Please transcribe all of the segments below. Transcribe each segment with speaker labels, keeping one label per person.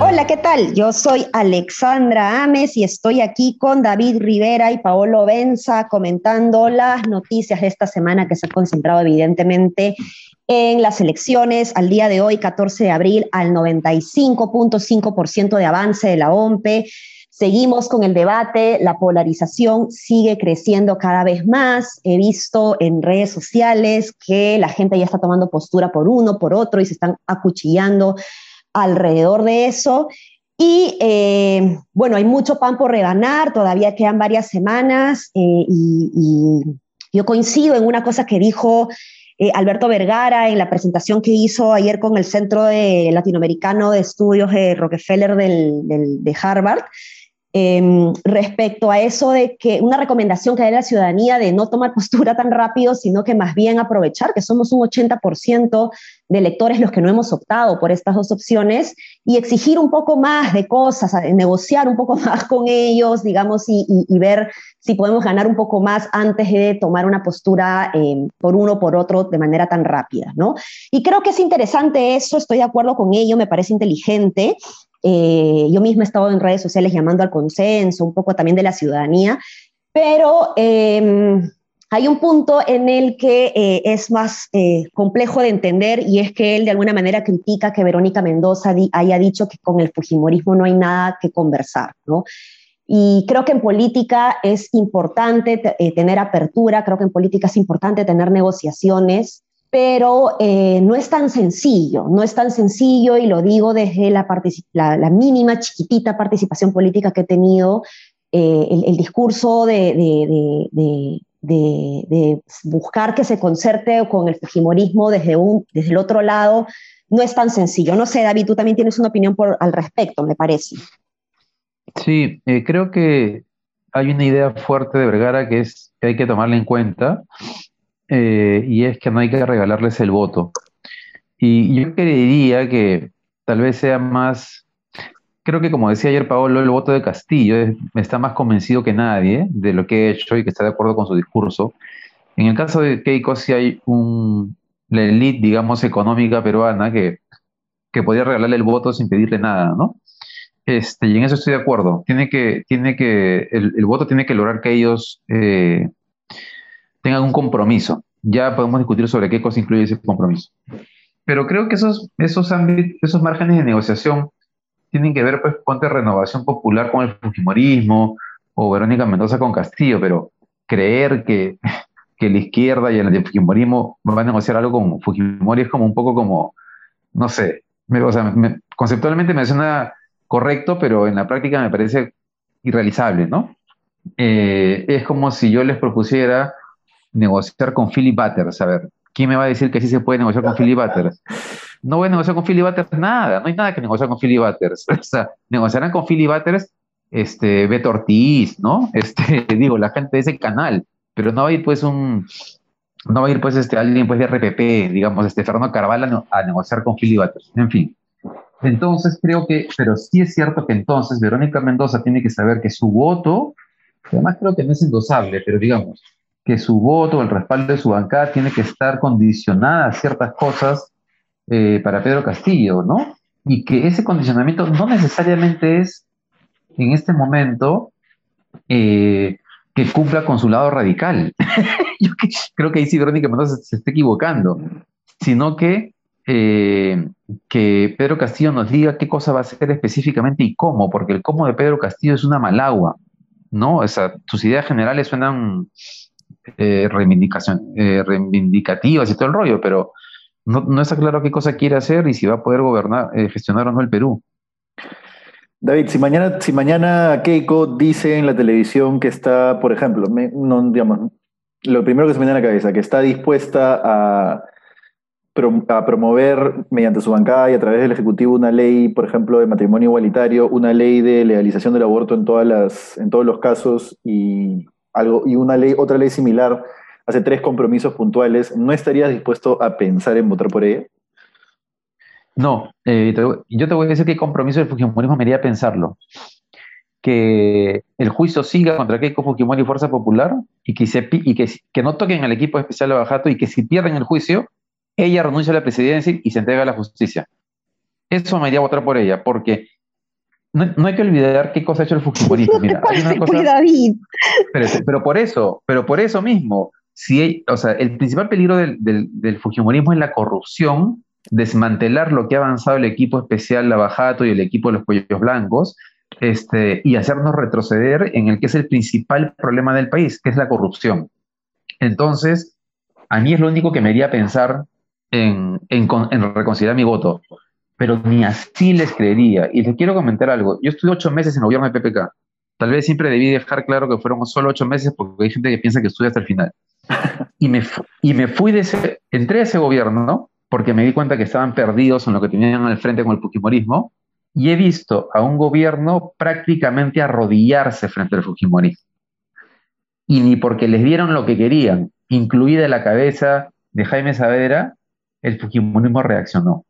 Speaker 1: Hola, ¿qué tal? Yo soy Alexandra Ames y estoy aquí con David Rivera y Paolo Benza comentando las noticias de esta semana que se han concentrado evidentemente en las elecciones al día de hoy, 14 de abril, al 95.5% de avance de la OMPE. Seguimos con el debate, la polarización sigue creciendo cada vez más. He visto en redes sociales que la gente ya está tomando postura por uno, por otro y se están acuchillando alrededor de eso. Y eh, bueno, hay mucho pan por reganar, todavía quedan varias semanas eh, y, y, yo coincido en una cosa que dijo eh, Alberto Vergara en la presentación que hizo ayer con el Centro de Latinoamericano de Estudios de Rockefeller del, del, de Harvard, eh, respecto a eso de que una recomendación que da la ciudadanía de no tomar postura tan rápido, sino que más bien aprovechar que somos un 80% de electores los que no hemos optado por estas dos opciones y exigir un poco más de cosas, negociar un poco más con ellos, digamos, y, ver si podemos ganar un poco más antes de tomar una postura eh, por uno o por otro de manera tan rápida, ¿no? Y creo que es interesante eso, estoy de acuerdo con ello, me parece inteligente. Eh, yo misma he estado en redes sociales llamando al consenso, un poco también de la ciudadanía, pero eh, hay un punto en el que eh, es más eh, complejo de entender y es que él de alguna manera critica que Verónica Mendoza haya dicho que con el Fujimorismo no hay nada que conversar, ¿no? Y creo que en política es importante tener apertura, creo que en política es importante tener negociaciones, pero eh, no es tan sencillo, no es tan sencillo y lo digo desde la, la, la mínima, chiquitita participación política que he tenido, eh, el, el, discurso de, de, de, de, buscar que se concerte con el fujimorismo desde, un, desde el otro lado no es tan sencillo. No sé, David, tú también tienes una opinión por, al respecto, me parece.
Speaker 2: Sí, eh, creo que hay una idea fuerte de Vergara que es que hay que tomarla en cuenta eh, y es que no hay que regalarles el voto. Y yo creería que tal vez sea más, creo que como decía ayer Paolo, el voto de Castillo es, está más convencido que nadie de lo que he hecho y que está de acuerdo con su discurso. En el caso de Keiko sí hay un, la élite, digamos, económica peruana que, que podría regalarle el voto sin pedirle nada, ¿no? Este, y en eso estoy de acuerdo. Tiene que, tiene que, el, el voto tiene que lograr que ellos eh, tengan un compromiso. Ya podemos discutir sobre qué cosa incluye ese compromiso. Pero creo que esos, esos, ámbitos, esos márgenes de negociación tienen que ver, pues, con renovación popular con el Fujimorismo o Verónica Mendoza con Castillo, pero creer que, que la izquierda y el Fujimorismo van a negociar algo con Fujimori es como un poco como, no sé, me, me, conceptualmente me suena correcto, pero en la práctica me parece irrealizable, ¿no? Eh, es como si yo les propusiera negociar con Philip Butters. A ver, ¿quién me va a decir que sí se puede negociar con Philip Butters? No voy a negociar con Philip Butters nada, no hay nada que negociar con Philip Butters. O sea, negociarán con Philip Butters este, Beto Ortiz, ¿no? Este, digo, la gente de ese canal, pero no va a ir pues un, no va a ir pues este, alguien pues de RPP, digamos, este Fernando Carvalho a, negociar con Philip Butters. En fin, entonces creo que, pero sí es cierto que entonces Verónica Mendoza tiene que saber que su voto, además creo que no es endosable, pero digamos, que su voto, el respaldo de su bancada tiene que estar condicionada a ciertas cosas eh, para Pedro Castillo, ¿no? Y que ese condicionamiento no necesariamente es, en este momento, eh, que cumpla con su lado radical. Yo creo que ahí sí Verónica Mendoza se, se está equivocando, sino que eh, que Pedro Castillo nos diga qué cosa va a hacer específicamente y cómo, porque el cómo de Pedro Castillo es una malagua, ¿no? O sea, sus ideas generales suenan eh, reivindicación, eh, reivindicativas y todo el rollo, pero no, no, está claro qué cosa quiere hacer y si va a poder gobernar, eh, gestionar o no el Perú.
Speaker 3: David, si mañana, si mañana Keiko dice en la televisión que está, por ejemplo, no, digamos, lo primero que se me viene a la cabeza, que está dispuesta a a promover mediante su bancada y a través del Ejecutivo una ley, por ejemplo, de matrimonio igualitario, una ley de legalización del aborto en, todas las, en todos los casos y, algo, y una ley, otra ley similar, hace tres compromisos puntuales, ¿no estarías dispuesto a pensar en votar por ella?
Speaker 2: No, eh, yo te voy a decir qué compromiso del Fujimorismo me haría pensarlo. que el juicio siga contra Keiko Fujimori y Fuerza Popular y, que, y que, que, no toquen al equipo especial de Bajato y que si pierden el juicio, ella renuncia a la presidencia y se entrega a la justicia. Eso me iría a votar por ella, porque no, hay que olvidar qué cosa ha hecho el Fujimorismo. Mira, hay una cosa, David. Pero, por eso, pero por eso mismo, si o sea, el principal peligro del, del, Fujimorismo es la corrupción, desmantelar lo que ha avanzado el equipo especial Lavajato y el equipo de los cuellos blancos, este, y hacernos retroceder en el que es el principal problema del país, que es la corrupción. Entonces, a mí es lo único que me haría pensar en, en, en reconsiderar mi voto pero ni así les creería. Y les quiero comentar algo. Yo estuve ocho meses en el gobierno de PPK. Tal vez siempre debí dejar claro que fueron solo ocho meses porque hay gente que piensa que estuve hasta el final. Y me, y me fui de ese, entré a ese gobierno porque me di cuenta que estaban perdidos en lo que tenían al frente con el Fujimorismo y he visto a un gobierno prácticamente arrodillarse frente al Fujimorismo. Y ni porque les dieron lo que querían, incluida la cabeza de Jaime Saavedra, el Fujimorismo reaccionó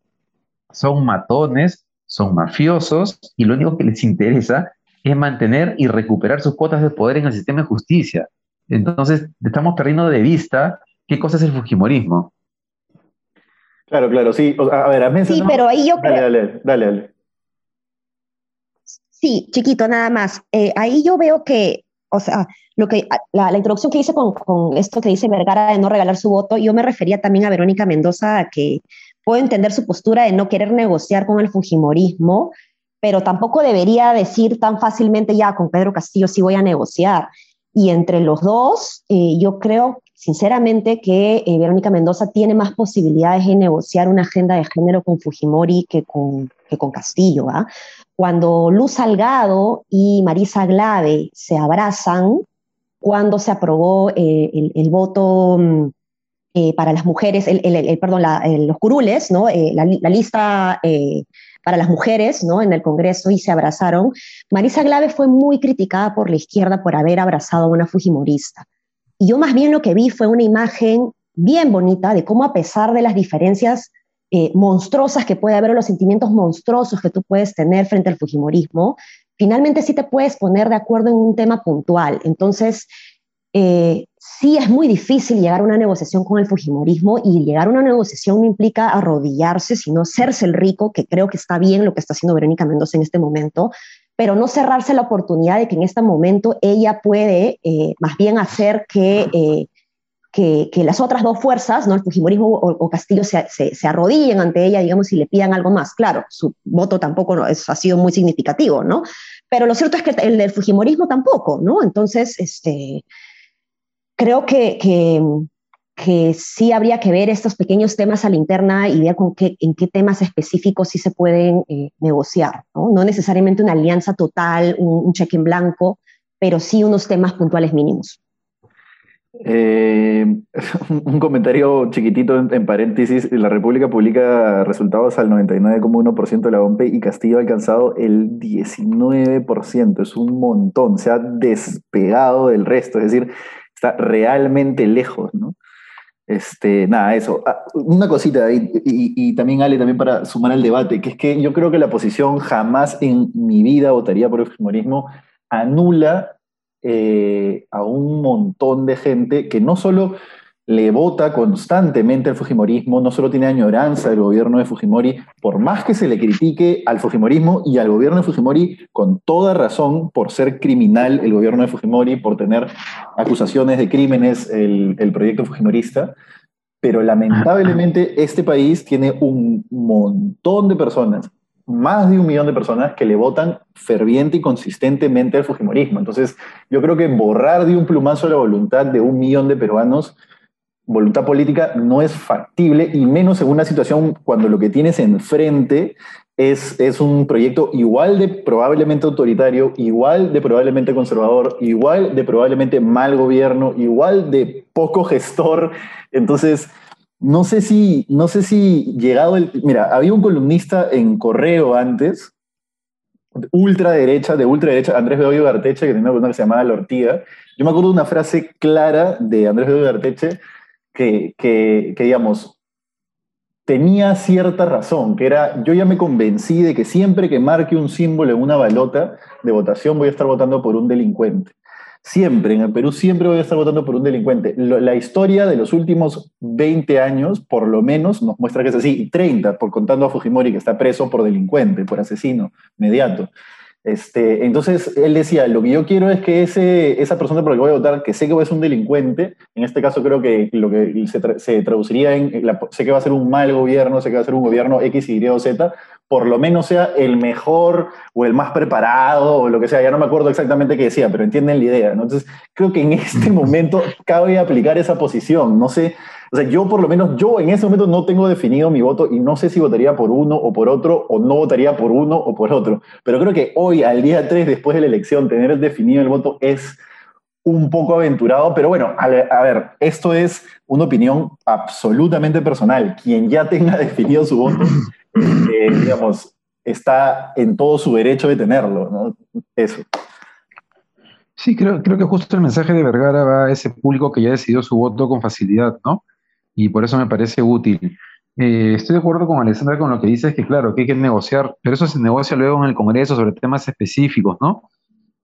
Speaker 2: son matones, son mafiosos y lo único que les interesa es mantener y recuperar sus cuotas de poder en el sistema de justicia. Entonces, estamos perdiendo de vista qué cosa es el Fujimorismo.
Speaker 3: Claro, claro, sí. a ver, a
Speaker 1: Sí, pero ahí yo
Speaker 3: Dale, dale, dale, dale.
Speaker 1: Sí, chiquito, nada más. Eh, ahí yo veo que, o sea, lo que, la, introducción que hice con, con, esto que dice Vergara de no regalar su voto, yo me refería también a Verónica Mendoza, que puedo entender su postura de no querer negociar con el Fujimorismo, pero tampoco debería decir tan fácilmente ya con Pedro Castillo sí voy a negociar. Y entre los dos, eh, yo creo sinceramente que eh, Verónica Mendoza tiene más posibilidades de negociar una agenda de género con Fujimori que con, que con Castillo. Cuando Luz Salgado y Marisa Glave se abrazan, cuando se aprobó eh, el, el, voto mm, eh, para las mujeres, el, perdón, los curules, ¿no? Eh, la, lista eh, para las mujeres ¿no? en el Congreso y se abrazaron. Marisa Glave fue muy criticada por la izquierda por haber abrazado a una fujimorista. Y yo más bien lo que vi fue una imagen bien bonita de cómo a pesar de las diferencias monstruosas que puede haber o los sentimientos monstruosos que tú puedes tener frente al fujimorismo, finalmente sí te puedes poner de acuerdo en un tema puntual. Entonces, eh, sí es muy difícil llegar a una negociación con el Fujimorismo y llegar a una negociación no implica arrodillarse, sino serse el rico, que creo que está bien lo que está haciendo Verónica Mendoza en este momento, pero no cerrarse la oportunidad de que en este momento ella puede eh, más bien hacer que, eh, que, las otras dos fuerzas, ¿no? el Fujimorismo o, Castillo, se, se, arrodillen ante ella, digamos, y le pidan algo más. Claro, su voto tampoco no, ha sido muy significativo, ¿no? Pero lo cierto es que el del Fujimorismo tampoco, ¿no? Entonces, este creo que, que, sí habría que ver estos pequeños temas a la interna y ver con qué, en qué temas específicos sí se pueden eh, negociar. ¿no? ¿no? necesariamente una alianza total, un, cheque en blanco, pero sí unos temas puntuales mínimos.
Speaker 3: Eh, un comentario chiquitito en, paréntesis. La República publica resultados al 99,1% de la OMP y Castillo ha alcanzado el 19%. Es un montón. Se ha despegado del resto. Es decir, está realmente lejos, ¿no? Este, nada, eso. Ah, una cosita, y, y, también Ale, también para sumar al debate, que es que yo creo que la oposición jamás en mi vida votaría por el fujimorismo, anula eh, a un montón de gente que no solo le vota constantemente al Fujimorismo, no solo tiene añoranza del gobierno de Fujimori, por más que se le critique al Fujimorismo y al gobierno de Fujimori con toda razón por ser criminal el gobierno de Fujimori, por tener acusaciones de crímenes el, el proyecto fujimorista, pero lamentablemente este país tiene un montón de personas, más de un millón de personas que le votan ferviente y consistentemente al Fujimorismo. Entonces, yo creo que borrar de un plumazo la voluntad de un millón de peruanos voluntad política no es factible y menos en una situación cuando lo que tienes enfrente es, es un proyecto igual de probablemente autoritario, igual de probablemente conservador, igual de probablemente mal gobierno, igual de poco gestor. Entonces, no sé si, no sé si llegado el... Mira, había un columnista en Correo antes, ultraderecha, de ultraderecha, Andrés Bedoyo Garteche, que tenía una columna que se llamaba La Ortiga. Yo me acuerdo de una frase clara de Andrés Bedoyo Garteche que, que, digamos, tenía cierta razón, que era, yo ya me convencí de que siempre que marque un símbolo en una balota de votación voy a estar votando por un delincuente. Siempre, en el Perú siempre voy a estar votando por un delincuente. la historia de los últimos 20 años, por lo menos, nos muestra que es así, y 30, por contando a Fujimori, que está preso por delincuente, por asesino inmediato. Este, entonces él decía, lo que yo quiero es que ese, esa persona por la que voy a votar, que sé que es un delincuente, en este caso creo que lo que se, traduciría en, sé que va a ser un mal gobierno, sé que va a ser un gobierno X, Y o Z, por lo menos sea el mejor o el más preparado o lo que sea, ya no me acuerdo exactamente qué decía, pero entienden la idea. Entonces creo que en este momento cabe aplicar esa posición, no sé, o sea, yo por lo menos, yo en ese momento no tengo definido mi voto y no sé si votaría por uno o por otro o no votaría por uno o por otro. Pero creo que hoy, al día 3 después de la elección, tener definido el voto es un poco aventurado, pero bueno, a, ver, esto es una opinión absolutamente personal. Quien ya tenga definido su voto, eh, digamos, está en todo su derecho de tenerlo, ¿no? Eso.
Speaker 2: Sí, creo, creo que justo el mensaje de Vergara va a ese público que ya decidió su voto con facilidad, ¿no? Y por eso me parece útil. Eh, estoy de acuerdo con Alessandra con lo que dice, es que claro, que hay que negociar, pero eso se negocia luego en el Congreso sobre temas específicos, ¿no?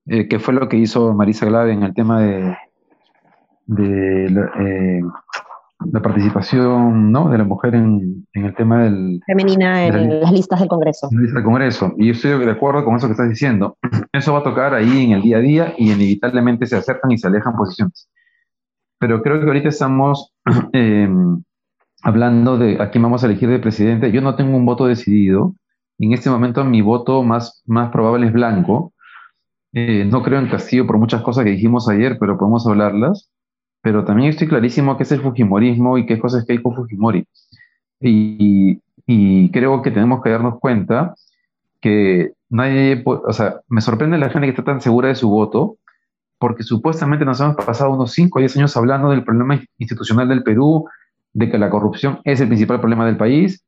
Speaker 2: Eh, que fue lo que hizo Marisa Glave en el tema de, de la, eh, participación ¿no? de la mujer en, en el tema del...
Speaker 1: Femenina en las listas del Congreso.
Speaker 2: En del Congreso. Y yo estoy de acuerdo con eso que estás diciendo. Eso va a tocar ahí en el día a día y inevitablemente se acercan y se alejan posiciones pero creo que ahorita estamos em, hablando de a quién vamos a elegir de presidente. Yo no tengo un voto decidido. En este momento mi voto más, más probable es blanco. Eh, no creo en Castillo por muchas cosas que dijimos ayer, pero podemos hablarlas. Pero también estoy clarísimo qué es el Fujimorismo y qué cosas que hay con Fujimori. Y, y creo que tenemos que darnos cuenta que nadie, o sea, me sorprende la gente que está tan segura de su voto, porque supuestamente nos hemos pasado unos 5 o 10 años hablando del problema institucional del Perú, de que la corrupción es el principal problema del país,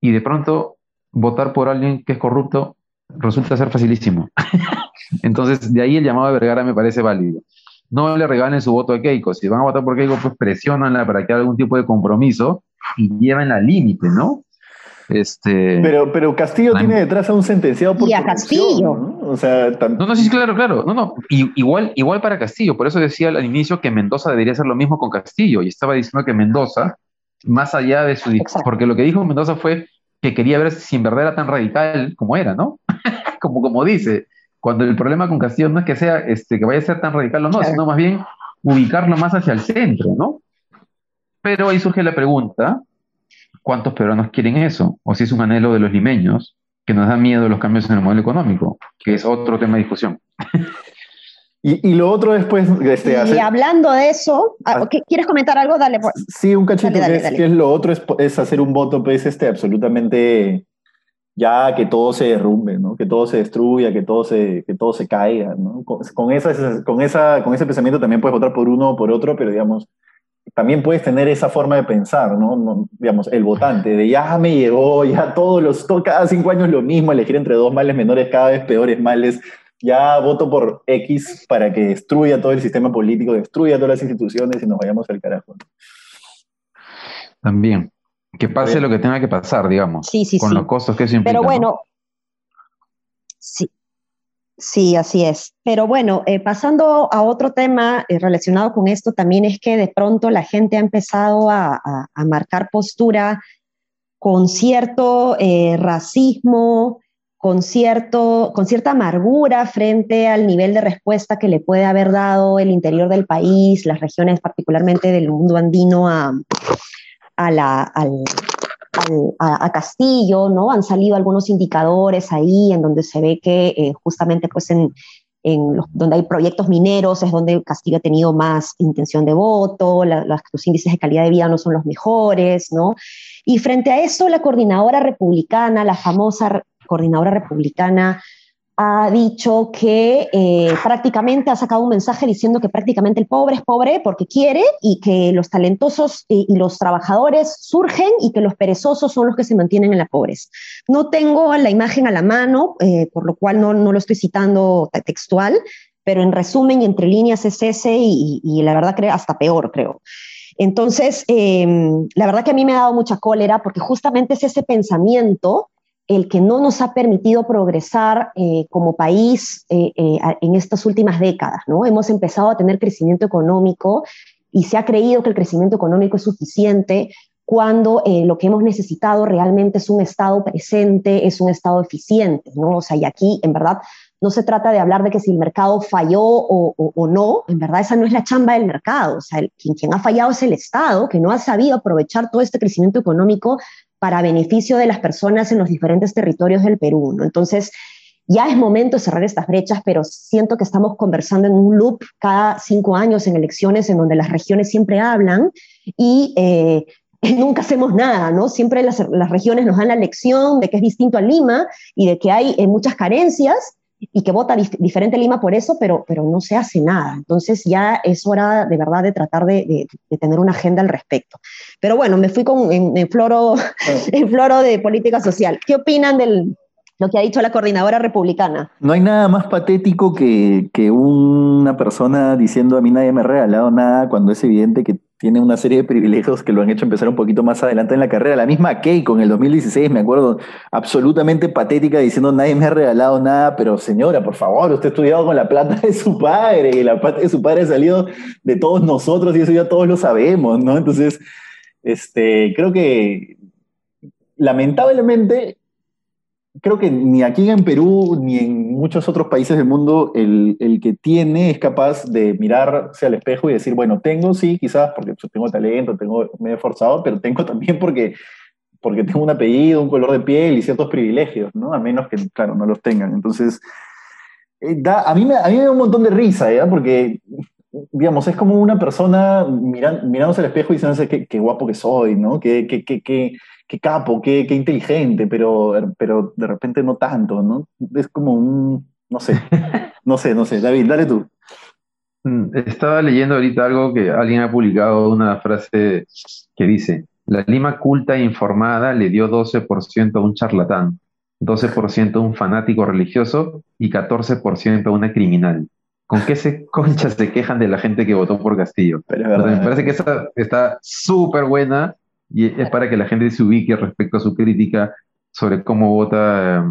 Speaker 2: y de pronto votar por alguien que es corrupto resulta ser facilísimo. Entonces, de ahí el llamado de Vergara me parece válido. No le regalen su voto a Keiko. Si van a votar por Keiko, pues presionanla para que haga algún tipo de compromiso y llévenla al límite, ¿no? Este,
Speaker 3: pero, pero Castillo tiene detrás a un sentenciado por
Speaker 1: y a Castillo. ¿no?
Speaker 2: O sea, no, no, sí, claro, claro. No, no. igual, igual para Castillo. Por eso decía al inicio que Mendoza debería hacer lo mismo con Castillo. Y estaba diciendo que Mendoza, más allá de su. Porque lo que dijo Mendoza fue que quería ver si en verdad era tan radical como era, ¿no? como, como dice. Cuando el problema con Castillo no es que sea este, que vaya a ser tan radical o no, sino más bien ubicarlo más hacia el centro, ¿no? Pero ahí surge la pregunta, ¿cuántos peruanos quieren eso? O si es un anhelo de los limeños, que nos da miedo los cambios en el modelo económico, que es otro tema de discusión.
Speaker 3: Y, lo otro después... Este,
Speaker 1: y hablando de eso, ah, ¿quieres comentar algo? Dale.
Speaker 3: Sí, un cachito, que, es, lo otro es, hacer un voto pues, este, absolutamente ya que todo se derrumbe, ¿no? que todo se destruya, que todo se, que todo se caiga. ¿no? Con, con, esa, con, esa, con ese pensamiento también puedes votar por uno o por otro, pero digamos, también puedes tener esa forma de pensar, ¿no? digamos, el votante, de ya me llegó, ya todos los, cada cinco años lo mismo, elegir entre dos males menores, cada vez peores males, ya voto por X para que destruya todo el sistema político, destruya todas las instituciones y nos vayamos al carajo.
Speaker 2: También, que pase lo que tenga que pasar, digamos,
Speaker 1: sí, sí,
Speaker 2: con los costos que eso implica.
Speaker 1: Pero bueno, sí, Sí, así es. Pero bueno, eh, pasando a otro tema eh, relacionado con esto, también es que de pronto la gente ha empezado a, marcar postura con cierto eh, racismo, con, cierto, con cierta amargura frente al nivel de respuesta que le puede haber dado el interior del país, las regiones particularmente del mundo andino a, la, al, a, Castillo, ¿no? Han salido algunos indicadores ahí en donde se ve que eh, justamente pues en, los, donde hay proyectos mineros es donde Castillo ha tenido más intención de voto, los índices de calidad de vida no son los mejores, ¿no? Y frente a eso, la coordinadora republicana, la famosa coordinadora republicana ha dicho que eh, prácticamente ha sacado un mensaje diciendo que prácticamente el pobre es pobre porque quiere y que los talentosos y, los trabajadores surgen y que los perezosos son los que se mantienen en la pobreza. No tengo la imagen a la mano, eh, por lo cual no, no, lo estoy citando textual, pero en resumen y entre líneas es ese y, y la verdad creo hasta peor, creo. Entonces, em, la verdad que a mí me ha dado mucha cólera porque justamente es ese pensamiento el que no nos ha permitido progresar eh, como país eh, eh, en estas últimas décadas. ¿no? Hemos empezado a tener crecimiento económico y se ha creído que el crecimiento económico es suficiente cuando lo que hemos necesitado realmente es un Estado presente, es un Estado eficiente. ¿no? O sea, y aquí, en verdad, no se trata de hablar de que si el mercado falló o, no, en verdad esa no es la chamba del mercado. O sea, quien, quien ha fallado es el Estado, que no ha sabido aprovechar todo este crecimiento económico para beneficio de las personas en los diferentes territorios del Perú. Entonces, ya es momento cerrar estas brechas, pero siento que estamos conversando en un loop cada cinco años en elecciones en donde las regiones siempre hablan y eh, nunca hacemos nada, ¿no? Siempre las, regiones nos dan la lección de que es distinto a Lima y de que hay eh, muchas carencias y que vota diferente Lima por eso, pero, pero no se hace nada. Entonces ya es hora de verdad de tratar de, tener una agenda al respecto. Pero bueno, me fui con, en, floro, en floro de política social. ¿Qué opinan de lo que ha dicho la coordinadora republicana?
Speaker 3: No hay nada más patético que, que una persona diciendo a mí nadie me ha regalado nada cuando es evidente que tiene una serie de privilegios que lo han hecho empezar un poquito más adelante en la carrera. La misma Keiko en el 2016, me acuerdo, absolutamente patética, diciendo nadie me ha regalado nada, pero señora, por favor, usted ha estudiado con la plata de su padre, y la plata de su padre ha salido de todos nosotros y eso ya todos lo sabemos, ¿no? Entonces, este, creo que lamentablemente creo que ni aquí en Perú ni en muchos otros países del mundo el, que tiene es capaz de mirarse al espejo y decir, bueno, tengo sí, quizás porque tengo talento, tengo, me he esforzado, pero tengo también porque, porque tengo un apellido, un color de piel y ciertos privilegios, ¿no? A menos que, claro, no los tengan. Entonces, eh, da, a, mí me, a mí me da un montón de risa, ¿ya? Porque digamos, es como una persona mirándose al espejo y diciéndose qué, qué guapo que soy, ¿no? Qué, qué, qué, qué capo, qué, qué, inteligente, pero, pero de repente no tanto, ¿no? Es como un, no sé, no sé, no sé. David, dale tú.
Speaker 2: Mm, estaba leyendo ahorita algo que alguien ha publicado, una frase que dice, la Lima culta e informada le dio 12% a un charlatán, 12% a un fanático religioso y 14% a una criminal. ¿Con qué se conchas se quejan de la gente que votó por Castillo? me parece que esa está súper buena y es para que la gente se ubique respecto a su crítica sobre cómo vota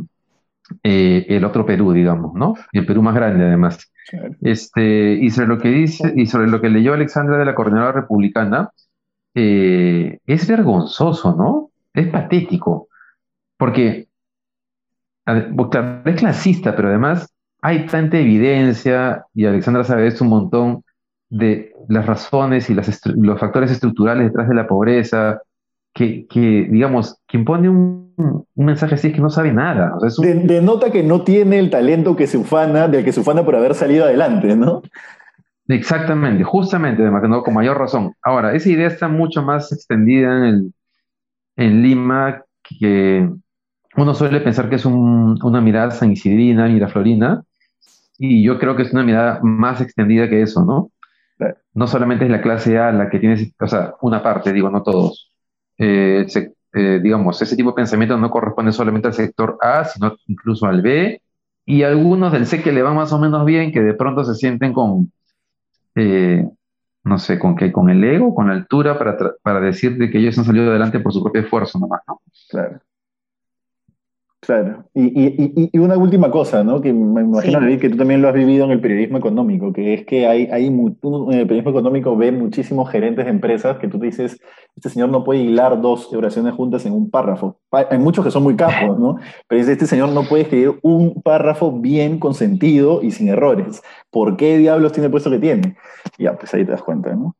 Speaker 2: eh, el otro Perú, digamos, ¿no? El Perú más grande, además. Este, y sobre lo que dice, y sobre lo que leyó Alexandra de la coordinadora republicana, eh, es vergonzoso, ¿no? Es patético. Porque, es clasista, pero además hay tanta evidencia, y Alexandra sabe esto un montón, de las razones y los factores estructurales detrás de la pobreza, que, digamos, quien pone un, mensaje así es que no sabe nada.
Speaker 3: denota que no tiene el talento que se ufana, del que se ufana por haber salido adelante, ¿no?
Speaker 2: Exactamente, justamente, además, ¿no? con mayor razón. Ahora, esa idea está mucho más extendida en, en Lima, que uno suele pensar que es una mirada sanisidrina, miraflorina, y yo creo que es una mirada más extendida que eso, ¿no? No solamente es la clase A la que tiene, o sea, una parte, digo, no todos. Eh, eh, digamos, ese tipo de pensamiento no corresponde solamente al sector A, sino incluso al B, y algunos del C que le van más o menos bien, que de pronto se sienten con, eh, no sé, con qué, con el ego, con la altura, para, para decir de que ellos han salido adelante por su propio esfuerzo nomás, ¿no?
Speaker 3: Claro. Claro, y, una última cosa, ¿no? Que me imagino, David, que tú también lo has vivido en el periodismo económico, que es que hay, hay en el periodismo económico ve muchísimos gerentes de empresas que tú dices, este señor no puede hilar dos oraciones juntas en un párrafo. Hay muchos que son muy capos, ¿no? Pero dice, este señor no puede escribir un párrafo bien con sentido y sin errores. ¿Por qué diablos tiene el puesto que tiene? Ya, pues ahí te das cuenta, ¿no?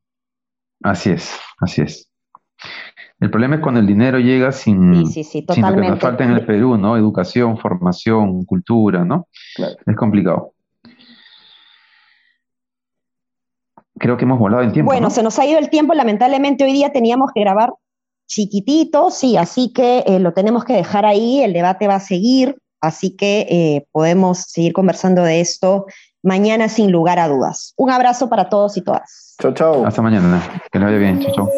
Speaker 2: Así es, así es. El problema es cuando el dinero llega sin, sin lo que nos falta en el Perú, ¿no? Educación, formación, cultura, ¿no? Es complicado. Creo que hemos volado en tiempo.
Speaker 1: Bueno, se nos ha ido el tiempo. Lamentablemente hoy día teníamos que grabar chiquitito, sí, así que eh, lo tenemos que dejar ahí. El debate va a seguir, así que eh, podemos seguir conversando de esto mañana sin lugar a dudas. Un abrazo para todos y todas.
Speaker 3: Chao, chao.
Speaker 2: Hasta mañana. Que le vaya bien. Chao, chao.